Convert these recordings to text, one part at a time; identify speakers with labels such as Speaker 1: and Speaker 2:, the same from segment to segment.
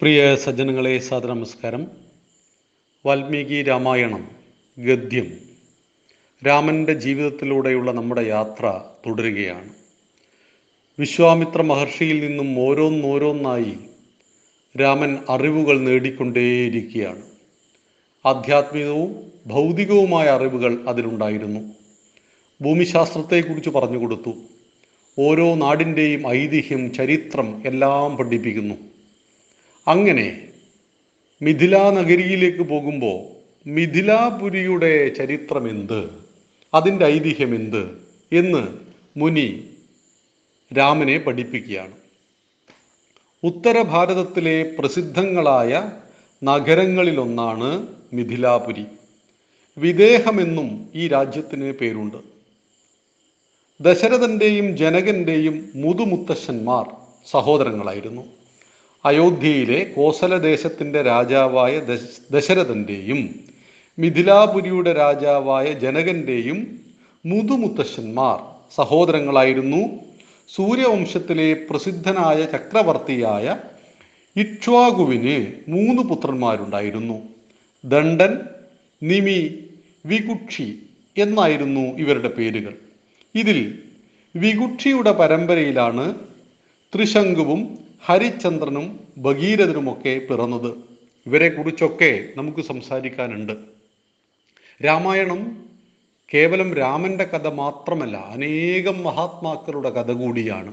Speaker 1: പ്രിയ സജ്ജനങ്ങളെ സാദര നമസ്കാരം വാൽമീകി രാമായണം ഗദ്യം. രാമന്റെ ജീവിതത്തിലൂടെയുള്ള നമ്മുടെ യാത്ര തുടരുകയാണ്. വിശ്വാമിത്ര മഹർഷിയിൽ നിന്നും ഓരോന്നോരോന്നായി രാമൻ അറിവുകൾ നേടിക്കൊണ്ടേയിരിക്കുകയാണ്. ആധ്യാത്മികവും ഭൗതികവുമായ അറിവുകൾ അതിലുണ്ടായിരുന്നു. ഭൂമിശാസ്ത്രത്തെക്കുറിച്ച് പറഞ്ഞു കൊടുത്തു. ഓരോ നാടിന്റെയും ഐതിഹ്യം ചരിത്രം എല്ലാം പഠിപ്പിക്കുന്നു. അങ്ങനെ മിഥില നഗരിയിലേക്ക് പോകുമ്പോൾ മിഥിലാപുരിയുടെ ചരിത്രം എന്ത് അതിന്റെ ഐതിഹ്യം എന്ത് എന്ന് മുനി രാമനെ പഠിപ്പിക്കുകയാണ്. ഉത്തര ഭാരതത്തിലെ പ്രസിദ്ധങ്ങളായ നഗരങ്ങളിലൊന്നാണ് മിഥിലാപുരി. വിദേഹമെന്നും ഈ രാജ്യത്തിന് പേരുണ്ട്. ദശരഥന്റെയും ജനകന്റെയും മുതുമുത്തശ്ശന്മാർ സഹോദരങ്ങളായിരുന്നു. അയോധ്യയിലെ കോസലദേശത്തിന്റെ രാജാവായ ദശ ദശരഥന്റെയും മിഥിലാപുരിയുടെ രാജാവായ ജനകന്റെയും മുതുമുത്തശ്ശന്മാർ സഹോദരങ്ങളായിരുന്നു. സൂര്യവംശത്തിലെ പ്രസിദ്ധനായ ചക്രവർത്തിയായ ഇക്ഷ്വാകുവിന് മൂന്ന് പുത്രന്മാരുണ്ടായിരുന്നു. ദണ്ഡൻ നിമി വികുക്ഷി എന്നായിരുന്നു ഇവരുടെ പേരുകൾ. ഇതിൽ വികുക്ഷിയുടെ പരമ്പരയിലാണ് ത്രിശങ്കുവും ഹരിചന്ദ്രനും ഭഗീരഥനുമൊക്കെ പിറന്നത്. ഇവരെക്കുറിച്ചൊക്കെ നമുക്ക് സംസാരിക്കാനുണ്ട്. രാമായണം കേവലം രാമന്റെ കഥ മാത്രമല്ല അനേകം മഹാത്മാക്കളുടെ കഥ കൂടിയാണ്.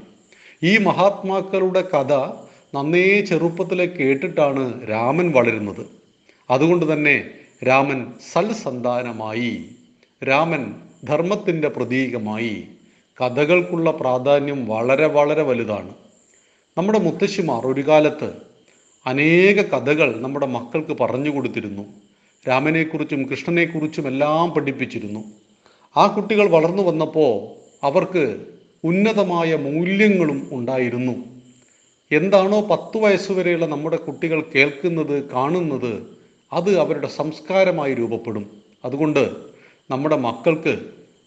Speaker 1: ഈ മഹാത്മാക്കളുടെ കഥ നന്നേ ചെറുപ്പത്തിലെ കേട്ടിട്ടാണ് രാമൻ വളരുന്നത്. അതുകൊണ്ട് തന്നെ രാമൻ സൽസന്താനമായി രാമൻ ധർമ്മത്തിന്റെ പ്രതീകമായി കഥകൾക്കുള്ള പ്രാധാന്യം വളരെ വളരെ വലുതാണ്. നമ്മുടെ മുത്തശ്ശിമാർ ഒരു കാലത്ത് അനേക കഥകൾ നമ്മുടെ മക്കൾക്ക് പറഞ്ഞു കൊടുത്തിരുന്നു. രാമനെക്കുറിച്ചും കൃഷ്ണനെക്കുറിച്ചും എല്ലാം പഠിപ്പിച്ചിരുന്നു. ആ കുട്ടികൾ വളർന്നു വന്നപ്പോൾ അവർക്ക് ഉന്നതമായ മൂല്യങ്ങളും ഉണ്ടായിരുന്നു. എന്താണോ പത്ത് വയസ്സുവരെയുള്ള നമ്മുടെ കുട്ടികൾ കേൾക്കുന്നത് കാണുന്നത് അത് അവരുടെ സംസ്കാരമായി രൂപപ്പെടും. അതുകൊണ്ട് നമ്മുടെ മക്കൾക്ക്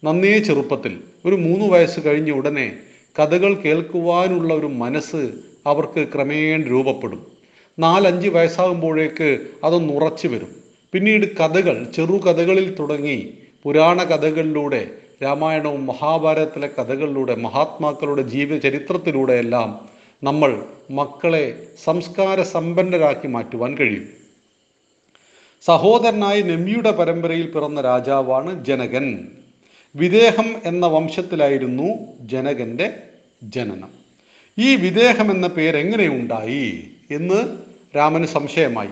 Speaker 1: നന്നേ ചെറുപ്പത്തിൽ ഒരു മൂന്ന് വയസ്സ് കഴിഞ്ഞ ഉടനെ കഥകൾ കേൾക്കുവാനുള്ള ഒരു മനസ്സ് അവർക്ക് ക്രമേണ രൂപപ്പെടും. നാലഞ്ച് വയസ്സാകുമ്പോഴേക്ക് അതൊന്ന് ഉറച്ചു വരും. പിന്നീട് കഥകൾ ചെറു കഥകളിൽ തുടങ്ങി പുരാണ കഥകളിലൂടെ രാമായണവും മഹാഭാരതത്തിലെ കഥകളിലൂടെ മഹാത്മാക്കളുടെ ജീവചരിത്രത്തിലൂടെ എല്ലാം നമ്മൾ മക്കളെ സംസ്കാര സമ്പന്നരാക്കി മാറ്റുവാൻ കഴിയും. സഹോദരനായ നെമ്മിയുടെ പരമ്പരയിൽ പിറന്ന രാജാവാണ് ജനകൻ. വിദേഹം എന്ന വംശത്തിലായിരുന്നു ജനകന്റെ ജനനം. ഈ വിദേഹം എന്ന പേര് എങ്ങനെ ഉണ്ടായി എന്ന് രാമന് സംശയമായി.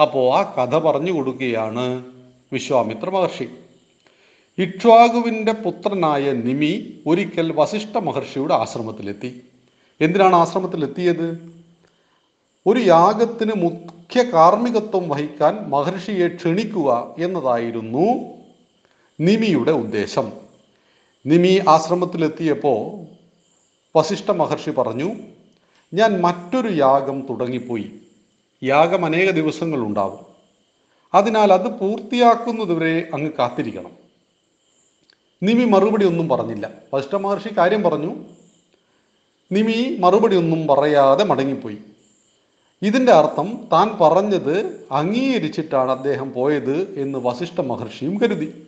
Speaker 1: അപ്പോൾ ആ കഥ പറഞ്ഞു കൊടുക്കുകയാണ് വിശ്വാമിത്ര മഹർഷി. ഇക്ഷ്വാകുവിന്റെ പുത്രനായ നിമി ഒരിക്കൽ വസിഷ്ഠ മഹർഷിയുടെ ആശ്രമത്തിലെത്തി. എന്തിനാണ് ആശ്രമത്തിലെത്തിയത്? ഒരു യാഗത്തിന് മുഖ്യ കാർമ്മികത്വം വഹിക്കാൻ മഹർഷിയെ ക്ഷണിക്കുക എന്നതായിരുന്നു നിമിയുടെ ഉദ്ദേശം. നിമി ആശ്രമത്തിലെത്തിയപ്പോൾ വസിഷ്ഠ മഹർഷി പറഞ്ഞു ഞാൻ മറ്റൊരു യാഗം തുടങ്ങിപ്പോയി. യാഗം അനേക ദിവസങ്ങൾ ഉണ്ടാവും. അതിനാൽ അത് പൂർത്തിയാക്കുന്നതുവരെ അങ്ങ് കാത്തിരിക്കണം. നിമി മറുപടി ഒന്നും പറഞ്ഞില്ല. വസിഷ്ഠ മഹർഷി കാര്യം പറഞ്ഞു നിമി മറുപടി ഒന്നും പറയാതെ മടങ്ങിപ്പോയി. ഇതിന്റെ അർത്ഥം താൻ പറഞ്ഞത് അംഗീകരിച്ചിട്ടാണ് അദ്ദേഹം പോയത് എന്ന് വസിഷ്ഠ മഹർഷിയും കരുതി.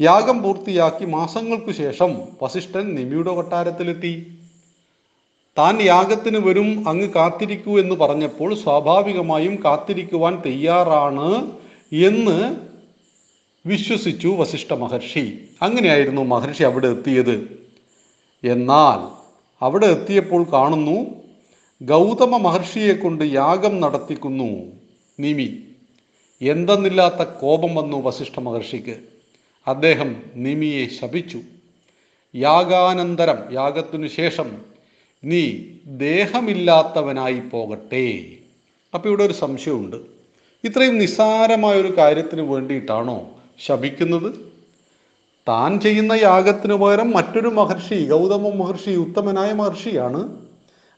Speaker 1: യാഗം പൂർത്തിയാക്കി മാസങ്ങൾക്കു ശേഷം വസിഷ്ഠൻ നിമിയുടെ കൊട്ടാരത്തിലെത്തി. താൻ യാഗത്തിന് വരും അങ്ങ് കാത്തിരിക്കൂ എന്ന് പറഞ്ഞപ്പോൾ സ്വാഭാവികമായും കാത്തിരിക്കുവാൻ തയ്യാറാണ് എന്ന് വിശ്വസിച്ചു വസിഷ്ഠ മഹർഷി. അങ്ങനെയായിരുന്നു മഹർഷി അവിടെ എത്തിയത്. എന്നാൽ അവിടെ എത്തിയപ്പോൾ കാണുന്നു ഗൗതമ മഹർഷിയെ കൊണ്ട് യാഗം നടത്തിക്കുന്നു നിമി. എന്തെന്നില്ലാത്ത കോപം വന്നു വസിഷ്ഠ മഹർഷിക്ക്. അദ്ദേഹം നിമിയെ ശപിച്ചു. യാഗാനന്തരം യാഗത്തിനു ശേഷം നീ ദേഹമില്ലാത്തവനായി പോകട്ടെ. അപ്പോൾ ഇവിടെ ഒരു സംശയമുണ്ട്. ഇത്രയും നിസ്സാരമായ ഒരു കാര്യത്തിന് വേണ്ടിയിട്ടാണോ ശപിക്കുന്നത്? താൻ ചെയ്യുന്ന യാഗത്തിനു പകരം മറ്റൊരു മഹർഷി ഗൗതമ മഹർഷി ഉത്തമനായ മഹർഷിയാണ്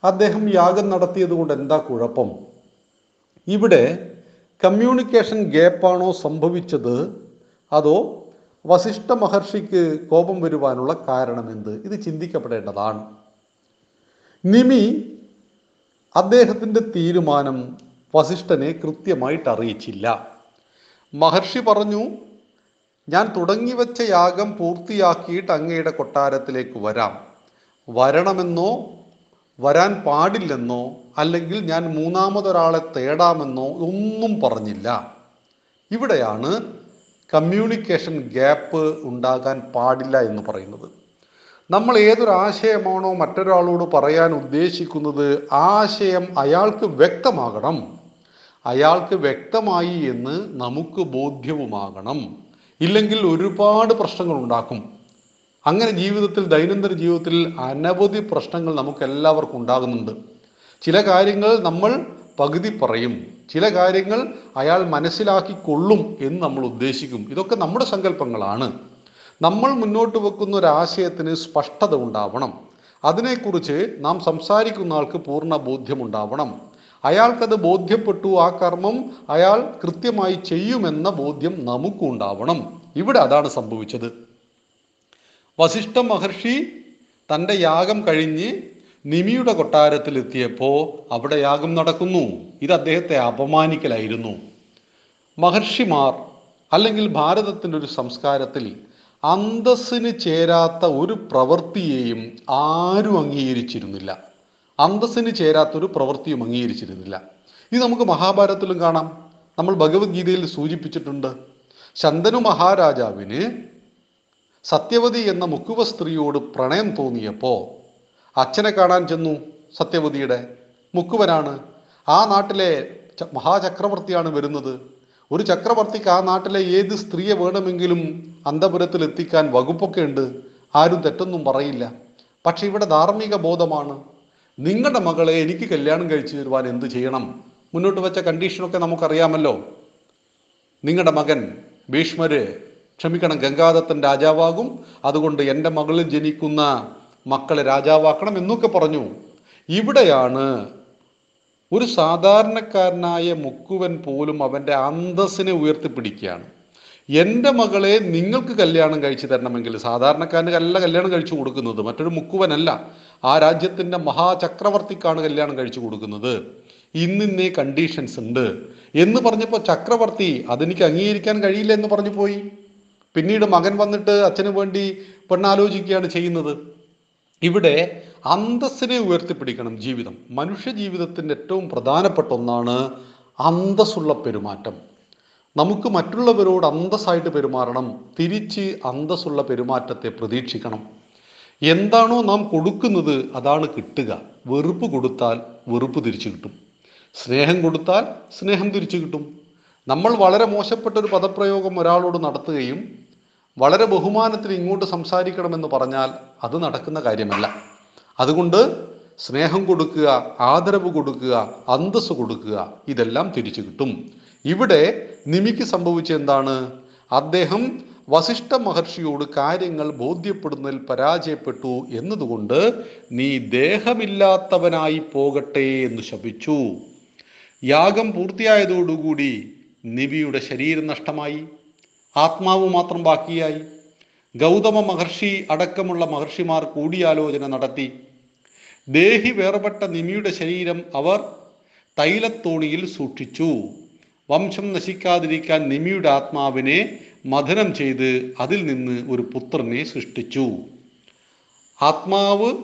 Speaker 1: അദ്ദേഹം യാഗം നടത്തിയത് കൊണ്ട് എന്താ കുഴപ്പം? ഇവിടെ കമ്മ്യൂണിക്കേഷൻ ഗ്യാപ്പാണോ സംഭവിച്ചത്? അതോ വസിഷ്ഠ മഹർഷിക്ക് കോപം വരുവാനുള്ള കാരണമെന്ത് ഇത് ചിന്തിക്കപ്പെടേണ്ടതാണ്. നിമി അദ്ദേഹത്തിന്റെ തീരുമാനം വസിഷ്ഠനെ കൃത്യമായിട്ട് അറിയിച്ചില്ല. മഹർഷി പറഞ്ഞു ഞാൻ തുടങ്ങി വെച്ച യാഗം പൂർത്തിയാക്കിയിട്ട് അങ്ങയുടെ കൊട്ടാരത്തിലേക്ക് വരാം. വരണമെന്നോ വരാൻ പാടില്ലെന്നോ അല്ലെങ്കിൽ ഞാൻ മൂന്നാമതൊരാളെ തേടാമെന്നോ ഒന്നും പറഞ്ഞില്ല. ഇവിടെയാണ് കമ്മ്യൂണിക്കേഷൻ ഗ്യാപ്പ് ഉണ്ടാകാൻ പാടില്ല എന്ന് പറയുന്നത്. നമ്മൾ ഏതൊരു ആശയമാണോ മറ്റൊരാളോട് പറയാൻ ഉദ്ദേശിക്കുന്നത് ആ ആശയം അയാൾക്ക് വ്യക്തമാകണം. അയാൾക്ക് വ്യക്തമായി എന്ന് നമുക്ക് ബോധ്യവുമാകണം. ഇല്ലെങ്കിൽ ഒരുപാട് പ്രശ്നങ്ങൾ ഉണ്ടാക്കും. അങ്ങനെ ജീവിതത്തിൽ ദൈനംദിന ജീവിതത്തിൽ അനവധി പ്രശ്നങ്ങൾ നമുക്ക് എല്ലാവർക്കും ഉണ്ടാകുന്നുണ്ട്. ചില കാര്യങ്ങൾ നമ്മൾ പകുതി പറയും. ചില കാര്യങ്ങൾ അയാൾ മനസ്സിലാക്കിക്കൊള്ളും എന്ന് നമ്മൾ ഉദ്ദേശിക്കും. ഇതൊക്കെ നമ്മുടെ സങ്കല്പങ്ങളാണ്. നമ്മൾ മുന്നോട്ട് വെക്കുന്ന ഒരു ആശയത്തിന് സ്പഷ്ടത ഉണ്ടാവണം. അതിനെക്കുറിച്ച് നാം സംസാരിക്കുന്ന ആൾക്ക് പൂർണ ബോധ്യമുണ്ടാവണം. അയാൾക്കത് ബോധ്യപ്പെട്ടു ആ കർമ്മം അയാൾ കൃത്യമായി ചെയ്യുമെന്ന ബോധ്യം നമുക്കുണ്ടാവണം. ഇവിടെ അതാണ് സംഭവിച്ചത്. വസിഷ്ഠ മഹർഷി തന്റെ യാഗം കഴിഞ്ഞ് നിമിയുടെ കൊട്ടാരത്തിലെത്തിയപ്പോൾ അവിടെ യാഗം നടക്കുന്നു. ഇത് അദ്ദേഹത്തെ അപമാനിക്കലായിരുന്നു. മഹർഷിമാർ അല്ലെങ്കിൽ ഭാരതത്തിന്റെ ഒരു സംസ്കാരത്തിൽ അന്തസ്സിന് ചേരാത്ത ഒരു പ്രവൃത്തിയെയും ആരും അംഗീകരിച്ചിരുന്നില്ല. അന്തസ്സിന് ചേരാത്ത ഒരു പ്രവൃത്തിയും അംഗീകരിച്ചിരുന്നില്ല. ഇത് നമുക്ക് മഹാഭാരതത്തിലും കാണാം. നമ്മൾ ഭഗവത്ഗീതയിൽ സൂചിപ്പിച്ചിട്ടുണ്ട് ശന്തനു മഹാരാജാവിന് സത്യവതി എന്ന മുക്കുവ സ്ത്രീയോട് പ്രണയം തോന്നിയപ്പോൾ അച്ഛനെ കാണാൻ ചെന്നു സത്യവതിയുടെ. മുക്കുവനാണ്. ആ നാട്ടിലെ മഹാചക്രവർത്തിയാണ് വരുന്നത്. ഒരു ചക്രവർത്തിക്ക് ആ നാട്ടിലെ ഏത് സ്ത്രീയെ വേണമെങ്കിലും അന്തപുരത്തിൽ എത്തിക്കാൻ വകുപ്പൊക്കെ ഉണ്ട്. ആരും തെറ്റൊന്നും പറയില്ല. പക്ഷെ ഇവിടെ ധാർമ്മിക ബോധമാണ്. നിങ്ങളുടെ മകളെ എനിക്ക് കല്യാണം കഴിച്ചു തരുവാൻ എന്ത് ചെയ്യണം? മുന്നോട്ട് വെച്ച കണ്ടീഷനൊക്കെ നമുക്കറിയാമല്ലോ. നിങ്ങളുടെ മകൻ ഭീഷ്മര് ക്ഷമിക്കണം. ഗംഗാദത്തൻ രാജാവാകും. അതുകൊണ്ട് എന്റെ മകളിൽ ജനിക്കുന്ന മക്കളെ രാജാവാക്കണം എന്നൊക്കെ പറഞ്ഞു. ഇവിടെയാണ് ഒരു സാധാരണക്കാരനായ മുക്കുവൻ പോലും അവന്റെ അന്തസ്സിനെ ഉയർത്തിപ്പിടിക്കുകയാണ്. എന്റെ മകളെ നിങ്ങൾക്ക് കല്യാണം കഴിച്ചു തരണമെങ്കിൽ സാധാരണക്കാരന് അല്ല കല്യാണം കഴിച്ചു കൊടുക്കുന്നത് മറ്റൊരു മുക്കുവനല്ല. ആ രാജ്യത്തിന്റെ മഹാചക്രവർത്തിക്കാണ് കല്യാണം കഴിച്ചു കൊടുക്കുന്നത്. ഇന്നിന്നേ കണ്ടീഷൻസ് ഉണ്ട്. എന്ന് പറഞ്ഞപ്പോൾ ചക്രവർത്തി അതെനിക്ക് അംഗീകരിക്കാൻ കഴിയില്ല എന്ന് പറഞ്ഞു പോയി. പിന്നീട് മകൻ വന്നിട്ട് അച്ഛന് വേണ്ടി പെണ്ണാലോചിക്കുകയാണ് ചെയ്യുന്നത്. ഇവിടെ അന്തസ്സിനെ ഉയർത്തിപ്പിടിക്കണം ജീവിതം. മനുഷ്യ ജീവിതത്തിന്റെ ഏറ്റവും പ്രധാനപ്പെട്ട ഒന്നാണ് അന്തസ്സുള്ള പെരുമാറ്റം. നമുക്ക് മറ്റുള്ളവരോട് അന്തസ്സായിട്ട് പെരുമാറണം. തിരിച്ച് അന്തസ്സുള്ള പെരുമാറ്റത്തെ പ്രതീക്ഷിക്കണം. എന്താണോ നാം കൊടുക്കുന്നത് അതാണ് കിട്ടുക. വെറുപ്പ് കൊടുത്താൽ വെറുപ്പ് തിരിച്ചു കിട്ടും. സ്നേഹം കൊടുത്താൽ സ്നേഹം തിരിച്ചു കിട്ടും. നമ്മൾ വളരെ മോശപ്പെട്ട ഒരു പദപ്രയോഗം ഒരാളോട് നടത്തുകയും വളരെ ബഹുമാനത്തിൽ ഇങ്ങോട്ട് സംസാരിക്കണമെന്ന് പറഞ്ഞാൽ അത് നടക്കുന്ന കാര്യമല്ല. അതുകൊണ്ട് സ്നേഹം കൊടുക്കുക ആദരവ് കൊടുക്കുക അന്തസ് കൊടുക്കുക ഇതെല്ലാം തിരിച്ചു കിട്ടും. ഇവിടെ നിമിക്ക് സംഭവിച്ച എന്താണ്? അദ്ദേഹം വസിഷ്ഠ മഹർഷിയോട് കാര്യങ്ങൾ ബോധ്യപ്പെടുന്നതിൽ പരാജയപ്പെട്ടു എന്നതുകൊണ്ട് നീ ദേഹമില്ലാത്തവനായി പോകട്ടെ എന്ന് ശപിച്ചു. യാഗം പൂർത്തിയായതോടുകൂടി നിവിയുടെ ശരീരം നഷ്ടമായി. ആത്മാവ് മാത്രം ബാക്കിയായി. ഗൗതമ മഹർഷി അടക്കമുള്ള മഹർഷിമാർ കൂടിയാലോചന നടത്തി. ദേഹി വേർപെട്ട നിമിയുടെ ശരീരം അവർ തൈലത്തോണിയിൽ സൂക്ഷിച്ചു. വംശം നശിക്കാതിരിക്കാൻ നിമിയുടെ ആത്മാവിനെ മഥനം ചെയ്ത് അതിൽ നിന്ന് ഒരു പുത്രനെ സൃഷ്ടിച്ചു. ആത്മാവ്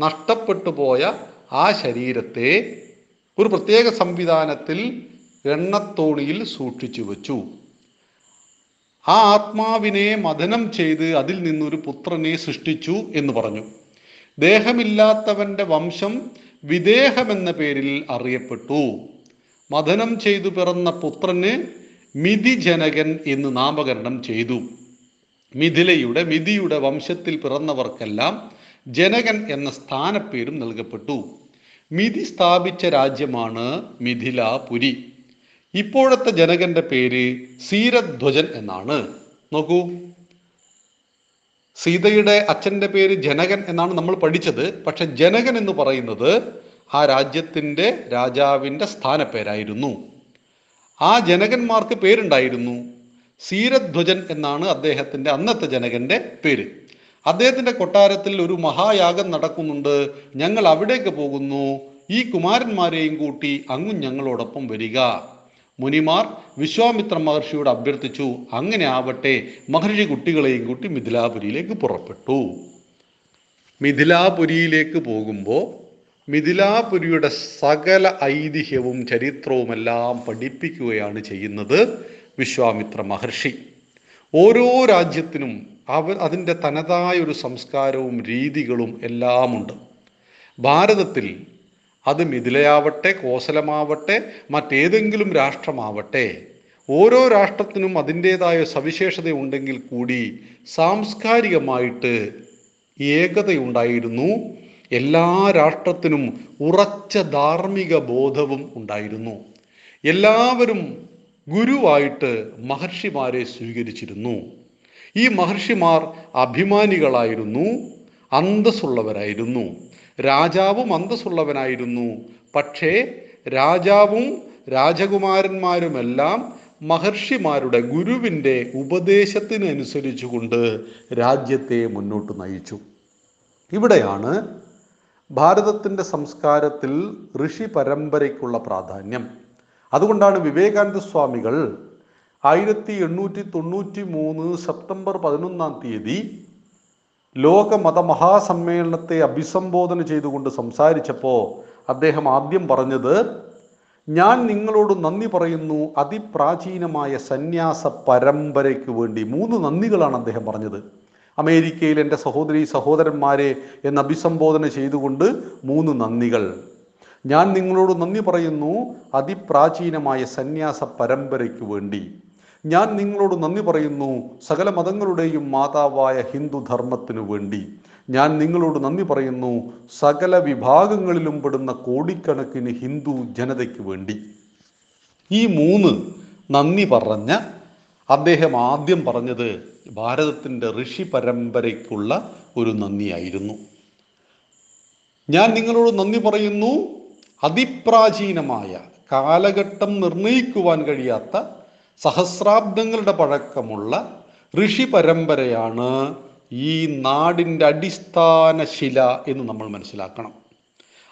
Speaker 1: നഷ്ടപ്പെട്ടു പോയ ആ ശരീരത്തെ ഒരു പ്രത്യേക സംവിധാനത്തിൽ എണ്ണത്തോണിയിൽ സൂക്ഷിച്ചു വച്ചു. ആ ആത്മാവിനെ മഥനം ചെയ്ത് അതിൽ നിന്നൊരു പുത്രനെ സൃഷ്ടിച്ചു എന്ന് പറഞ്ഞു. ദേഹമില്ലാത്തവന്റെ വംശം വിദേഹമെന്ന പേരിൽ അറിയപ്പെട്ടു. മഥനം ചെയ്തു പിറന്ന പുത്രന് മിഥിജനകൻ എന്ന് നാമകരണം ചെയ്തു. മിഥിലയുടെ മിഥിയുടെ വംശത്തിൽ പിറന്നവർക്കെല്ലാം ജനകൻ എന്ന സ്ഥാനപ്പേരും നൽകപ്പെട്ടു. മിഥി സ്ഥാപിച്ച രാജ്യമാണ് മിഥിലാപുരി. ഇപ്പോഴത്തെ ജനകന്റെ പേര് സീരധ്വജൻ എന്നാണ്. നോക്കൂ. സീതയുടെ അച്ഛന്റെ പേര് ജനകൻ എന്നാണ് നമ്മൾ പഠിച്ചത്. പക്ഷെ ജനകൻ എന്ന് പറയുന്നത് ആ രാജ്യത്തിന്റെ രാജാവിന്റെ സ്ഥാനപ്പേരായിരുന്നു. ആ ജനകന്മാർക്ക് പേരുണ്ടായിരുന്നു സീരധ്വജൻ എന്നാണ് അദ്ദേഹത്തിന്റെ അന്നത്തെ ജനകന്റെ പേര്. അദ്ദേഹത്തിന്റെ കൊട്ടാരത്തിൽ ഒരു മഹായാഗം നടക്കുന്നുണ്ട്. ഞങ്ങൾ അവിടേക്ക് പോകുന്നു. ഈ കുമാരന്മാരെയും കൂട്ടി അങ്ങും ഞങ്ങളോടൊപ്പം വരിക. മുനിമാർ വിശ്വാമിത്ര മഹർഷിയോട് അഭ്യർത്ഥിച്ചു അങ്ങനെ ആവട്ടെ. മഹർഷി കുട്ടികളെയും കൂട്ടി മിഥിലാപുരിയിലേക്ക് പുറപ്പെട്ടു. മിഥിലാപുരിയിലേക്ക് പോകുമ്പോൾ മിഥിലാപുരിയുടെ സകല ഐതിഹ്യവും ചരിത്രവുമെല്ലാം പഠിപ്പിക്കുകയാണ് ചെയ്യുന്നത് വിശ്വാമിത്ര മഹർഷി. ഓരോ രാജ്യത്തിനും അവ അതിന്റെ തനതായ ഒരു സംസ്കാരവും രീതികളും എല്ലാമുണ്ട്. ഭാരതത്തിൽ അത് മിഥിലയാവട്ടെ കോസലമാവട്ടെ മറ്റേതെങ്കിലും രാഷ്ട്രമാവട്ടെ. ഓരോ രാഷ്ട്രത്തിനും അതിന്റേതായ സവിശേഷത ഉണ്ടെങ്കിൽ കൂടി സാംസ്കാരികമായിട്ട് ഏകതയുണ്ടായിരുന്നു. എല്ലാ രാഷ്ട്രത്തിനും ഉറച്ച ധാർമ്മിക ബോധവും ഉണ്ടായിരുന്നു. എല്ലാവരും ഗുരുവായിട്ട് മഹർഷിമാരെ സ്വീകരിച്ചിരുന്നു. ഈ മഹർഷിമാർ അഭിമാനികളായിരുന്നു അന്തസ്സുള്ളവരായിരുന്നു. രാജാവും അന്തസ്സുള്ളവനായിരുന്നു. പക്ഷേ രാജാവും രാജകുമാരന്മാരുമെല്ലാം മഹർഷിമാരുടെ ഗുരുവിന്റെ ഉപദേശത്തിനനുസരിച്ചുകൊണ്ട് രാജ്യത്തെ മുന്നോട്ട് നയിച്ചു. ഇവിടെയാണ് ഭാരതത്തിന്റെ സംസ്കാരത്തിൽ ഋഷി പരമ്പരയ്ക്കുള്ള പ്രാധാന്യം. അതുകൊണ്ടാണ് വിവേകാനന്ദ സ്വാമികൾ ആയിരത്തി എണ്ണൂറ്റി തൊണ്ണൂറ്റി മൂന്ന് സെപ്റ്റംബർ പതിനൊന്നാം തീയതി ലോക മതമഹാസമ്മേളനത്തെ അഭിസംബോധന ചെയ്തുകൊണ്ട് സംസാരിച്ചപ്പോൾ അദ്ദേഹം ആദ്യം പറഞ്ഞത് ഞാൻ നിങ്ങളോട് നന്ദി പറയുന്നു. അതിപ്രാചീനമായ സന്യാസ പരമ്പരയ്ക്ക് വേണ്ടി. മൂന്ന് നന്ദികളാണ് അദ്ദേഹം പറഞ്ഞത്. അമേരിക്കയിൽ എന്റെ സഹോദരി സഹോദരന്മാരെ എന്ന് അഭിസംബോധന ചെയ്തുകൊണ്ട് മൂന്ന് നന്ദികൾ. ഞാൻ നിങ്ങളോട് നന്ദി പറയുന്നു. അതിപ്രാചീനമായ സന്യാസ പരമ്പരയ്ക്ക് വേണ്ടി. ഞാൻ നിങ്ങളോട് നന്ദി പറയുന്നു. സകല മതങ്ങളുടെയും മാതാവായ ഹിന്ദു ധർമ്മത്തിനു വേണ്ടി. ഞാൻ നിങ്ങളോട് നന്ദി പറയുന്നു. സകല വിഭാഗങ്ങളിലും പെടുന്ന കോടിക്കണക്കിന് ഹിന്ദു ജനതയ്ക്ക് വേണ്ടി. ഈ മൂന്ന് നന്ദി പറഞ്ഞ അദ്ദേഹം ആദ്യം പറഞ്ഞത് ഭാരതത്തിന്റെ ഋഷി പരമ്പരയ്ക്കുള്ള ഒരു നന്ദിയായിരുന്നു. ഞാൻ നിങ്ങളോട് നന്ദി പറയുന്നു. അതിപ്രാചീനമായ കാലഘട്ടം നിർണയിക്കുവാൻ കഴിയാത്ത സഹസ്രാബ്ദങ്ങളുടെ പഴക്കമുള്ള ഋഷി പരമ്പരയാണ് ഈ നാടിന്റെ അടിസ്ഥാന ശില എന്ന് നമ്മൾ മനസ്സിലാക്കണം.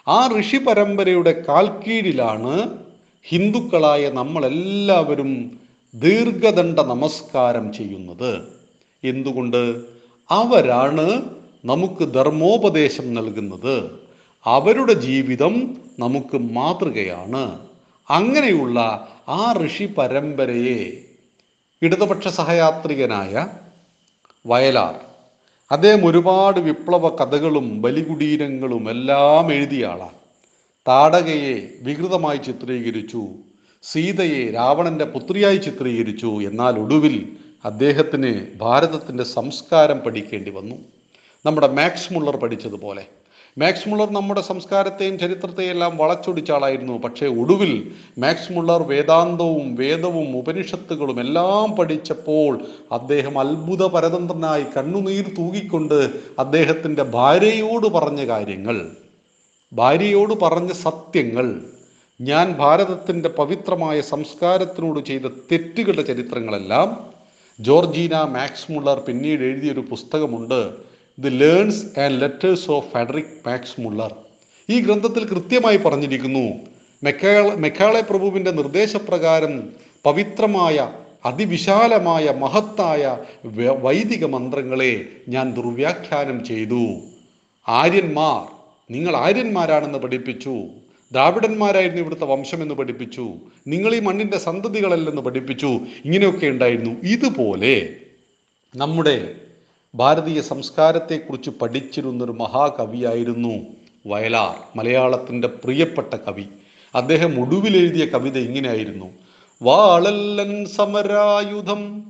Speaker 1: ആ ഋഷി പരമ്പരയുടെ കാൽക്കീഴിലാണ് ഹിന്ദുക്കളായ നമ്മളെല്ലാവരും ദീർഘദണ്ഡ നമസ്കാരം ചെയ്യുന്നത്. എന്തുകൊണ്ട്? അവരാണ് നമുക്ക് ധർമ്മോപദേശം നൽകുന്നത്. അവരുടെ ജീവിതം നമുക്ക് മാതൃകയാണ്. അങ്ങനെയുള്ള ആ ഋഷി പരമ്പരയെ ഇടതുപക്ഷ സഹയാത്രികനായ വയലാർ അദ്ദേഹം ഒരുപാട് വിപ്ലവ കഥകളും ബലികുടീരങ്ങളും എല്ലാം എഴുതിയ ആളാണ് താടകയെ വികൃതമായി ചിത്രീകരിച്ചു സീതയെ രാവണന്റെ പുത്രിയായി ചിത്രീകരിച്ചു എന്നാൽ ഒടുവിൽ അദ്ദേഹത്തിന് ഭാരതത്തിന്റെ സംസ്കാരം പഠിക്കേണ്ടി വന്നു. നമ്മുടെ മാക്സ് മുള്ളർ പഠിച്ചതുപോലെ. മാക്സ് മുള്ളർ നമ്മുടെ സംസ്കാരത്തെയും ചരിത്രത്തെയും എല്ലാം വളച്ചൊടിച്ച ആളായിരുന്നു. പക്ഷേ ഒടുവിൽ മാക്സ് മുള്ളർ വേദാന്തവും വേദവും ഉപനിഷത്തുകളും എല്ലാം പഠിച്ചപ്പോൾ അദ്ദേഹം അത്ഭുത പരതന്ത്രനായി കണ്ണുനീർ തൂകിക്കൊണ്ട് അദ്ദേഹത്തിന്റെ ഭാര്യയോട് പറഞ്ഞ കാര്യങ്ങൾ ഭാര്യയോട് പറഞ്ഞ സത്യങ്ങൾ ഞാൻ ഭാരതത്തിന്റെ പവിത്രമായ സംസ്കാരത്തിനോട് ചെയ്ത തെറ്റുകളുടെ ചരിത്രങ്ങളെല്ലാം ജോർജീന മാക്സ് മുള്ളർ പിന്നീട് എഴുതിയൊരു പുസ്തകമുണ്ട്. The learns and letters of Friedrich Max Muller ഈ ഗ്രന്ഥത്തിൽ കൃത്യമായി പറഞ്ഞിരിക്കുന്നു മെക്കാള മെക്കാളെ പ്രഭുവിന്റെ നിർദ്ദേശപ്രകാരം പവിത്രമായ അതിവിശാലമായ മഹത്തായ വൈദിക മന്ത്രങ്ങളെ ഞാൻ ദുർവ്യാഖ്യാനം ചെയ്തു. ആര്യന്മാർ നിങ്ങൾ ആര്യന്മാരാണെന്ന് പഠിപ്പിച്ചു. ദ്രാവിഡന്മാരായിരുന്നു ഇവിടുത്തെ വംശമെന്ന് പഠിപ്പിച്ചു. നിങ്ങൾ ഈ മണ്ണിന്റെ സന്തതികളല്ലെന്ന് പഠിപ്പിച്ചു. ഇങ്ങനെയൊക്കെ ഉണ്ടായിരുന്നു. ഇതുപോലെ നമ്മുടെ ഭാരതീയ സംസ്കാരത്തെക്കുറിച്ച് പഠിച്ചിരുന്നൊരു മഹാകവിയായിരുന്നു വയലാർ മലയാളത്തിന്റെ പ്രിയപ്പെട്ട കവി. അദ്ദേഹം ഒടുവിൽ എഴുതിയ കവിത ഇങ്ങനെയായിരുന്നു. വാളല്ലൻ സമരായുധം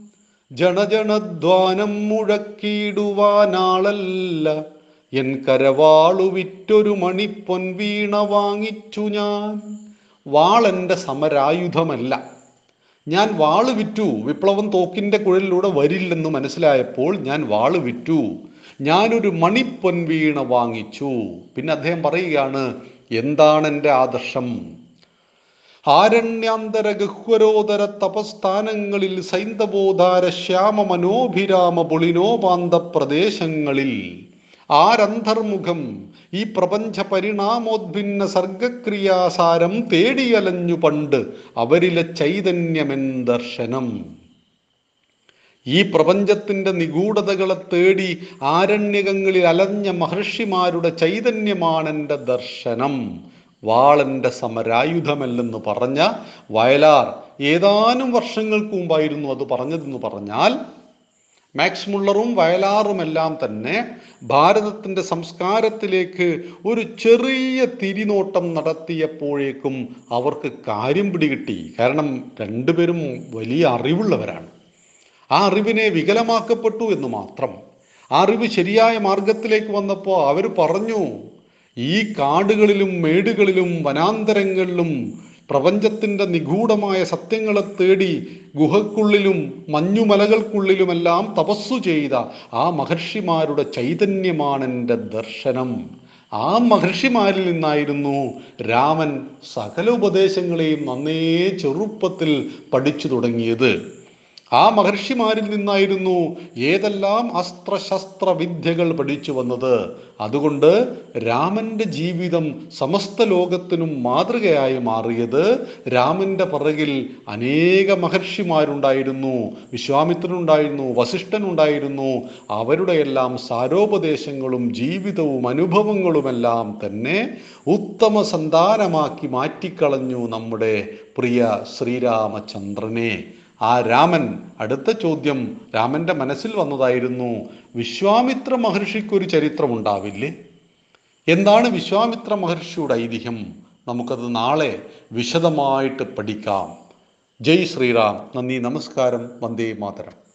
Speaker 1: ജണജണധ്വാനം മുഴക്കിയിടുവാനാളല്ല. എൻ കരവാളു വിറ്റൊരു മണിപ്പൊൻ വീണ വാങ്ങിച്ചു ഞാൻ. വാളെന്റെ സമരായുധമല്ല. ഞാൻ വാൾ വിറ്റു. വിപ്ലവം തോക്കിന്റെ കുഴലിലൂടെ വരില്ലെന്ന് മനസ്സിലായപ്പോൾ ഞാൻ വാൾ വിറ്റു. ഞാനൊരു മണിപ്പൊൻ വീണ വാങ്ങിച്ചു. പിന്നെ അദ്ദേഹം പറയുകയാണ് എന്താണ് എന്റെ ആദർശം? ആരണ്യാന്തര ഗഹ്വരോദര തപസ്ഥാനങ്ങളിൽ സൈന്ധവോധാര ശ്യാമ മനോഭിരാമ പൊളിനോപാന്ത പ്രദേശങ്ങളിൽ ആരന്തർമുഖം ഈ പ്രപഞ്ച പരിണാമോദ്ഭിന്ന സർഗക്രിയാസാരം തേടിയലഞ്ഞു പണ്ട് അവരിലെ ചൈതന്യമെൻ ദർശനം. ഈ പ്രപഞ്ചത്തിന്റെ നിഗൂഢതകളെ തേടി ആരണ്യകങ്ങളിൽ അലഞ്ഞ മഹർഷിമാരുടെ ചൈതന്യമാണെന്റെ ദർശനം. വാളന്റെ സമരായുധമല്ലെന്ന് പറഞ്ഞ വയലാർ ഏതാനും വർഷങ്ങൾക്ക് മുമ്പായിരുന്നു അത് പറഞ്ഞതെന്ന് പറഞ്ഞാൽ മാക്സ് മുള്ളറും വയലാറുമെല്ലാം തന്നെ ഭാരതത്തിന്റെ സംസ്കാരത്തിലേക്ക് ഒരു ചെറിയ തിരിനോട്ടം നടത്തിയപ്പോഴേക്കും അവർക്ക് കാര്യം പിടികിട്ടി. കാരണം രണ്ടുപേരും വലിയ അറിവുള്ളവരാണ്. ആ അറിവിനെ വികലമാക്കപ്പെട്ടു എന്ന് മാത്രം. ആ അറിവ് ശരിയായ മാർഗത്തിലേക്ക് വന്നപ്പോൾ അവർ പറഞ്ഞു ഈ കാടുകളിലും മേടുകളിലും വനാന്തരങ്ങളിലും പ്രപഞ്ചത്തിന്റെ നിഗൂഢമായ സത്യങ്ങളെ തേടി ഗുഹക്കുള്ളിലും മഞ്ഞുമലകൾക്കുള്ളിലുമെല്ലാം തപസ്സു ചെയ്ത ആ മഹർഷിമാരുടെ ചൈതന്യമാണ് എന്റെ ദർശനം. ആ മഹർഷിമാരിൽ നിന്നായിരുന്നു രാമൻ സകല ഉപദേശങ്ങളെയും നന്നേ ചെറുപ്പത്തിൽ പഠിച്ചു തുടങ്ങിയത്. ആ മഹർഷിമാരിൽ നിന്നായിരുന്നു ഏതെല്ലാം അസ്ത്രശസ്ത്ര വിദ്യകൾ പഠിച്ചു വന്നത്. അതുകൊണ്ട് രാമന്റെ ജീവിതം സമസ്ത ലോകത്തിനും മാതൃകയായി മാറിയത് രാമന്റെ പിറകിൽ അനേക മഹർഷിമാരുണ്ടായിരുന്നു. വിശ്വാമിത്രനുണ്ടായിരുന്നു വസിഷ്ഠനുണ്ടായിരുന്നു. അവരുടെ എല്ലാം സാരോപദേശങ്ങളും ജീവിതവും അനുഭവങ്ങളുമെല്ലാം തന്നെ ഉത്തമ സന്താനമാക്കി മാറ്റിക്കളഞ്ഞു നമ്മുടെ പ്രിയ ശ്രീരാമചന്ദ്രനെ. ആ രാമൻ അടുത്ത ചോദ്യം രാമന്റെ മനസ്സിൽ വന്നതായിരുന്നു വിശ്വാമിത്ര മഹർഷിക്കൊരു ചരിത്രമുണ്ടാവില്ലേ? എന്താണ് വിശ്വാമിത്ര മഹർഷിയുടെ ഐതിഹ്യം? നമുക്കത് നാളെ വിശദമായിട്ട് പഠിക്കാം. ജയ് ശ്രീറാം നന്ദി നമസ്കാരം വന്ദേ മാതരം.